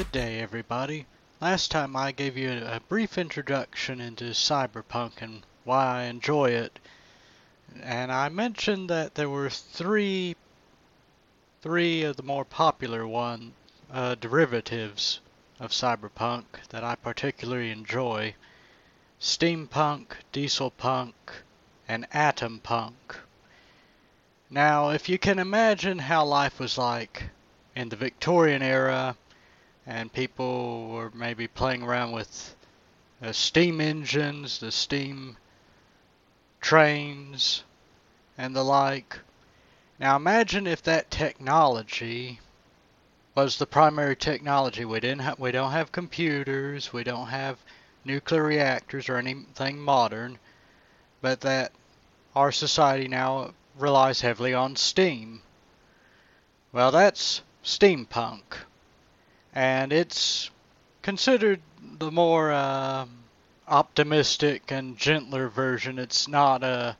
Good day, everybody. Last time I gave you a brief introduction into cyberpunk and why I enjoy it. And I mentioned that there were three three of the more popular one uh, derivatives of cyberpunk that I particularly enjoy. Steampunk, Dieselpunk, and Atompunk. Now, if you can imagine how life was like in the Victorian era, and people were maybe playing around with uh, steam engines, the steam trains, and the like. Now imagine if that technology was the primary technology. We didn't ha- we don't have computers, we don't have nuclear reactors or anything modern, but that our society now relies heavily on steam. Well, that's steampunk, and it's considered the more uh, optimistic and gentler version. It's not uh,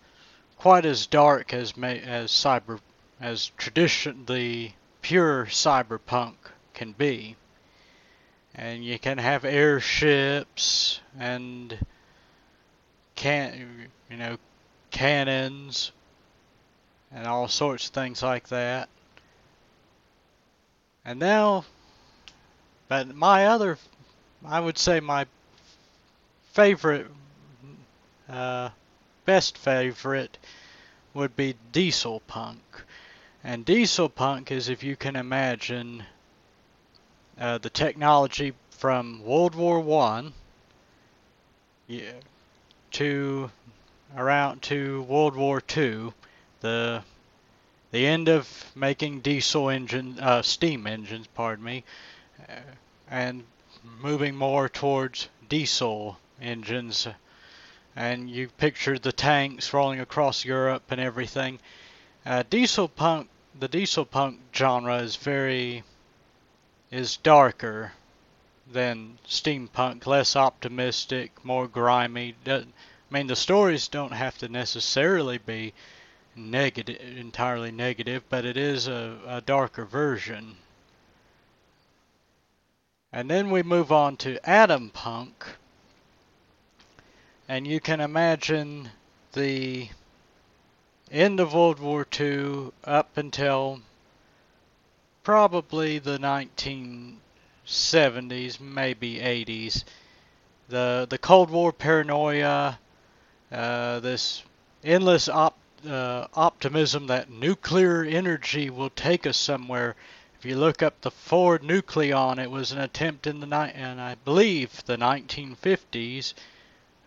quite as dark as as cyber as tradition the pure cyberpunk can be. And you can have airships and can you know cannons and all sorts of things like that. And now, but my other, I would say my favorite, uh, best favorite would be diesel punk. And diesel punk is, if you can imagine, uh, the technology from World War One yeah, to around to World War Two, the the end of making diesel engine, uh, steam engines, pardon me, and moving more towards diesel engines. And you picture the tanks rolling across Europe and everything. Uh, diesel punk, the diesel punk genre is very, is darker than steampunk, less optimistic, more grimy. I mean, the stories don't have to necessarily be negative, entirely negative, but it is a, a darker version. And then we move on to Atompunk. And you can imagine the end of World War II up until probably the 1970s, maybe 80s. The the Cold War paranoia, uh, this endless op uh, optimism that nuclear energy will take us somewhere. If you look up the Ford Nucleon, it was an attempt in the night, and I believe the 1950s.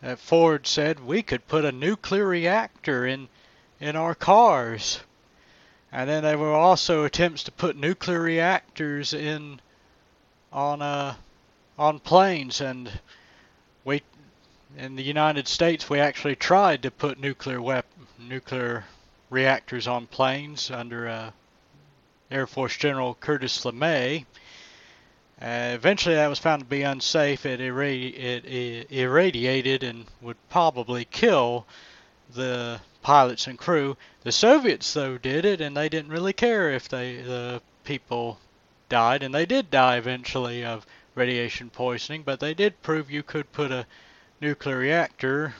that Ford said we could put a nuclear reactor in in our cars, and then there were also attempts to put nuclear reactors in on uh, on planes, and we in the United States we actually tried to put nuclear weapons nuclear reactors on planes under uh, Air Force General Curtis LeMay. Uh, eventually, that was found to be unsafe. It, irradi- it irradiated and would probably kill the pilots and crew. The Soviets, though, did it, and they didn't really care if they the people died, and they did die eventually of radiation poisoning. But they did prove you could put a nuclear reactor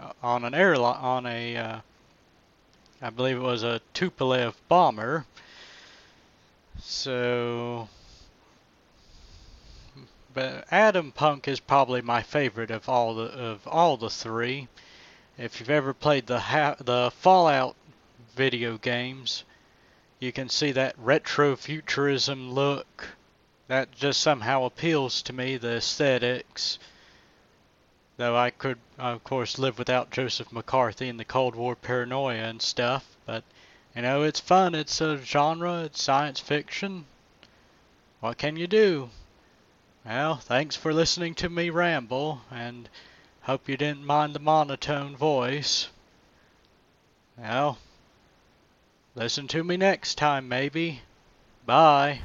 uh, on an airline on a uh, I believe it was a Tupolev bomber. So, but Adam Atompunk is probably my favorite of all the of all the three. If you've ever played the ha- the Fallout video games, you can see that retro futurism look. That just somehow appeals to me. The aesthetics Though I could, of course, live without Joseph McCarthy and the Cold War paranoia and stuff. But, you know, it's fun. It's a genre. It's science fiction. What can you do? Well, thanks for listening to me ramble, and hope you didn't mind the monotone voice. Well, listen to me next time, maybe. Bye.